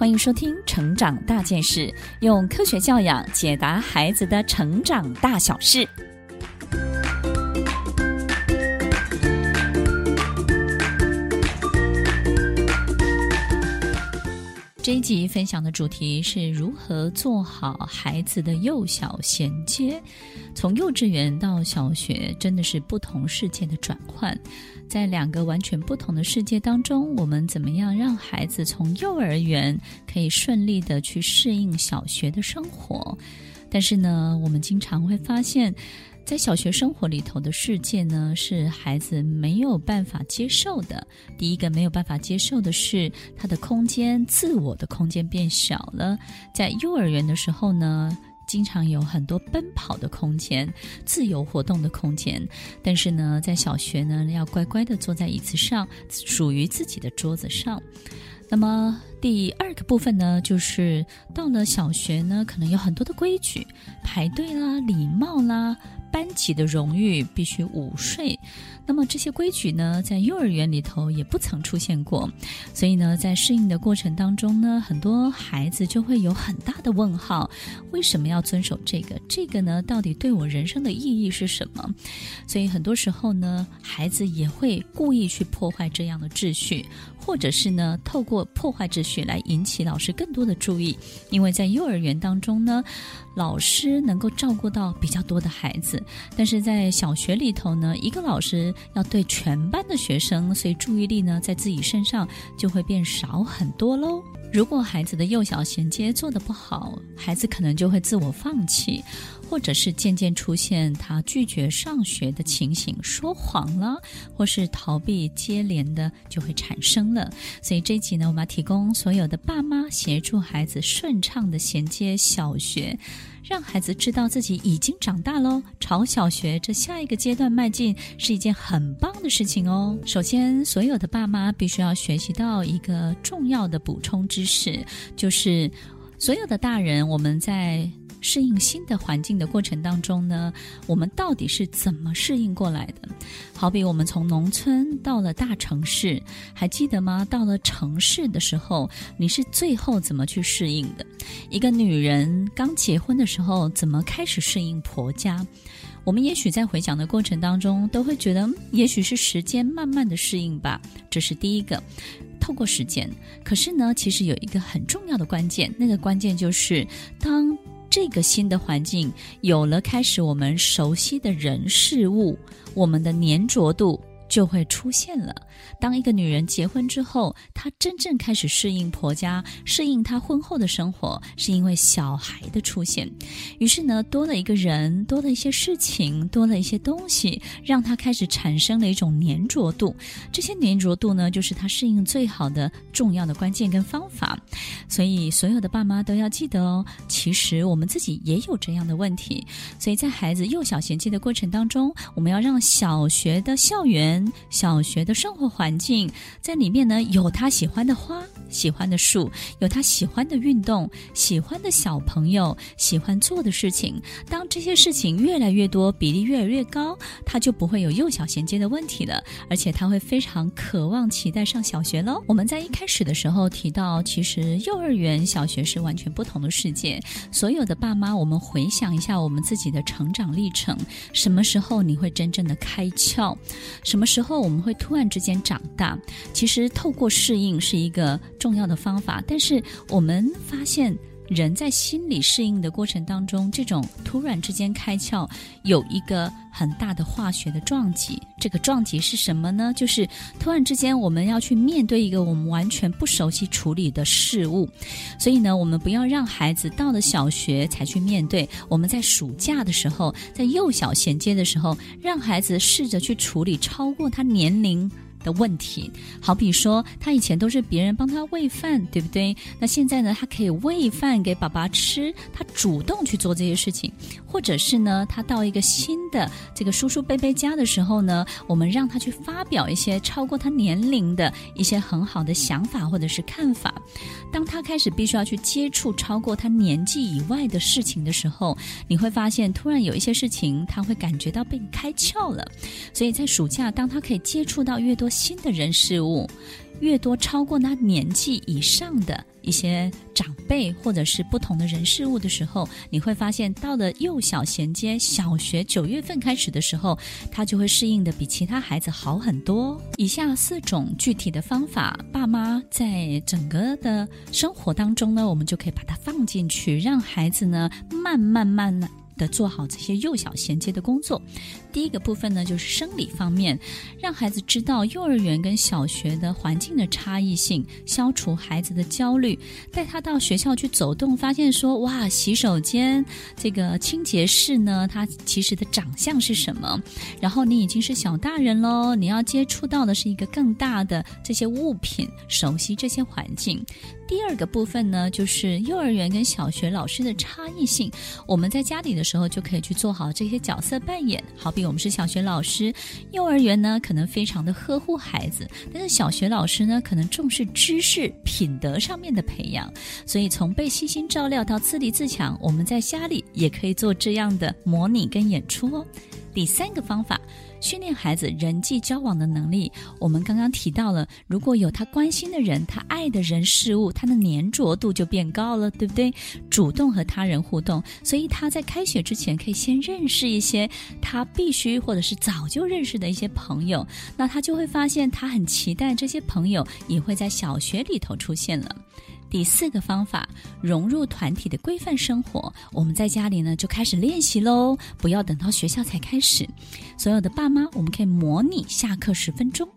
欢迎收听《成长大件事》，用科学教养解答孩子的成长大小事。这一集分享的主题是如何做好孩子的幼小衔接。从幼稚园到小学，真的是不同世界的转换。在两个完全不同的世界当中，我们怎么样让孩子从幼儿园可以顺利的去适应小学的生活？但是呢，我们经常会发现，在小学生活里头的世界呢，是孩子没有办法接受的。第一个没有办法接受的是，他的空间、自我的空间变小了。在幼儿园的时候呢，经常有很多奔跑的空间、自由活动的空间。但是呢，在小学呢，要乖乖的坐在椅子上，属于自己的桌子上。那么第二个部分呢，就是到了小学呢，可能有很多的规矩，排队啦、礼貌啦。班级的荣誉必须午睡，那么这些规矩呢，在幼儿园里头也不曾出现过，所以呢，在适应的过程当中呢，很多孩子就会有很大的问号：为什么要遵守这个？这个呢，到底对我人生的意义是什么？所以很多时候呢，孩子也会故意去破坏这样的秩序，或者是呢，透过破坏秩序来引起老师更多的注意，因为在幼儿园当中呢，老师能够照顾到比较多的孩子。但是在小学里头呢，一个老师要对全班的学生，所以注意力呢，在自己身上就会变少很多喽。如果孩子的幼小衔接做得不好，孩子可能就会自我放弃。或者是渐渐出现他拒绝上学的情形，说谎了，或是逃避接连的就会产生了。所以这一集呢，我们要提供所有的爸妈协助孩子顺畅的衔接小学，让孩子知道自己已经长大喽，朝小学这下一个阶段迈进是一件很棒的事情哦。首先，所有的爸妈必须要学习到一个重要的补充知识，就是所有的大人我们在。适应新的环境的过程当中呢，我们到底是怎么适应过来的？好比我们从农村到了大城市，还记得吗？到了城市的时候，你是最后怎么去适应的？一个女人刚结婚的时候，怎么开始适应婆家？我们也许在回想的过程当中，都会觉得，也许是时间慢慢的适应吧。这是第一个，透过时间。可是呢，其实有一个很重要的关键，那个关键就是当。这个新的环境有了开始，我们熟悉的人事物，我们的粘着度。就会出现了。当一个女人结婚之后，她真正开始适应婆家，适应她婚后的生活，是因为小孩的出现。于是呢，多了一个人，多了一些事情，多了一些东西，让她开始产生了一种粘着度。这些粘着度呢，就是她适应最好的重要的关键跟方法。所以，所有的爸妈都要记得哦，其实我们自己也有这样的问题。所以在孩子幼小衔接的过程当中，我们要让小学的校园。小学的生活环境，在里面呢，有他喜欢的花，喜欢的树，有他喜欢的运动，喜欢的小朋友，喜欢做的事情。当这些事情越来越多，比例越来越高，他就不会有幼小衔接的问题了，而且他会非常渴望、期待上小学喽。我们在一开始的时候提到，其实幼儿园、小学是完全不同的世界。所有的爸妈，我们回想一下我们自己的成长历程，什么时候你会真正的开窍？什么？时候我们会突然之间长大，其实透过适应是一个重要的方法，但是我们发现。人在心理适应的过程当中，这种突然之间开窍，有一个很大的化学的撞击。这个撞击是什么呢？就是突然之间我们要去面对一个我们完全不熟悉处理的事物。所以呢，我们不要让孩子到了小学才去面对。我们在暑假的时候，在幼小衔接的时候，让孩子试着去处理超过他年龄的问题，好比说，他以前都是别人帮他喂饭，对不对？那现在呢，他可以喂饭给爸爸吃，他主动去做这些事情，或者是呢，他到一个新的这个叔叔伯伯家的时候呢，我们让他去发表一些超过他年龄的一些很好的想法或者是看法。当他开始必须要去接触超过他年纪以外的事情的时候，你会发现，突然有一些事情他会感觉到被开窍了。所以在暑假，当他可以接触到越多。新的人事物，越多超过他年纪以上的一些长辈或者是不同的人事物的时候，你会发现到了幼小衔接小学九月份开始的时候，他就会适应的比其他孩子好很多。以下四种具体的方法，爸妈在整个的生活当中呢，我们就可以把它放进去，让孩子呢慢慢慢慢。的做好这些幼小衔接的工作。第一个部分呢，就是生理方面，让孩子知道幼儿园跟小学的环境的差异性，消除孩子的焦虑。带他到学校去走动，发现说，哇，洗手间这个清洁室呢，它其实的长相是什么？然后你已经是小大人喽，你要接触到的是一个更大的这些物品，熟悉这些环境。第二个部分呢，就是幼儿园跟小学老师的差异性。我们在家里的时候就可以去做好这些角色扮演。好比我们是小学老师，幼儿园呢可能非常的呵护孩子，但是小学老师呢可能重视知识品德上面的培养。所以从被悉心照料到自立自强，我们在家里也可以做这样的模拟跟演出哦。第三个方法，训练孩子人际交往的能力。我们刚刚提到了，如果有他关心的人，他爱的人事物，他的粘着度就变高了，对不对？主动和他人互动，所以他在开学之前可以先认识一些他必须或者是早就认识的一些朋友，那他就会发现他很期待这些朋友也会在小学里头出现了。第四个方法，融入团体的规范生活。我们在家里呢就开始练习喽，不要等到学校才开始。所有的爸妈，我们可以模拟下课十分钟，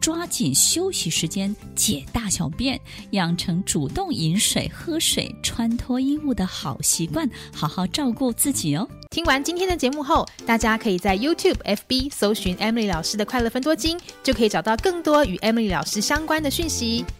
抓紧休息时间解大小便，养成主动饮水、喝水、穿脱衣物的好习惯，好好照顾自己哦。听完今天的节目后，大家可以在 YouTube、FB 搜寻 Emily 老师的快乐分多金，就可以找到更多与 Emily 老师相关的讯息。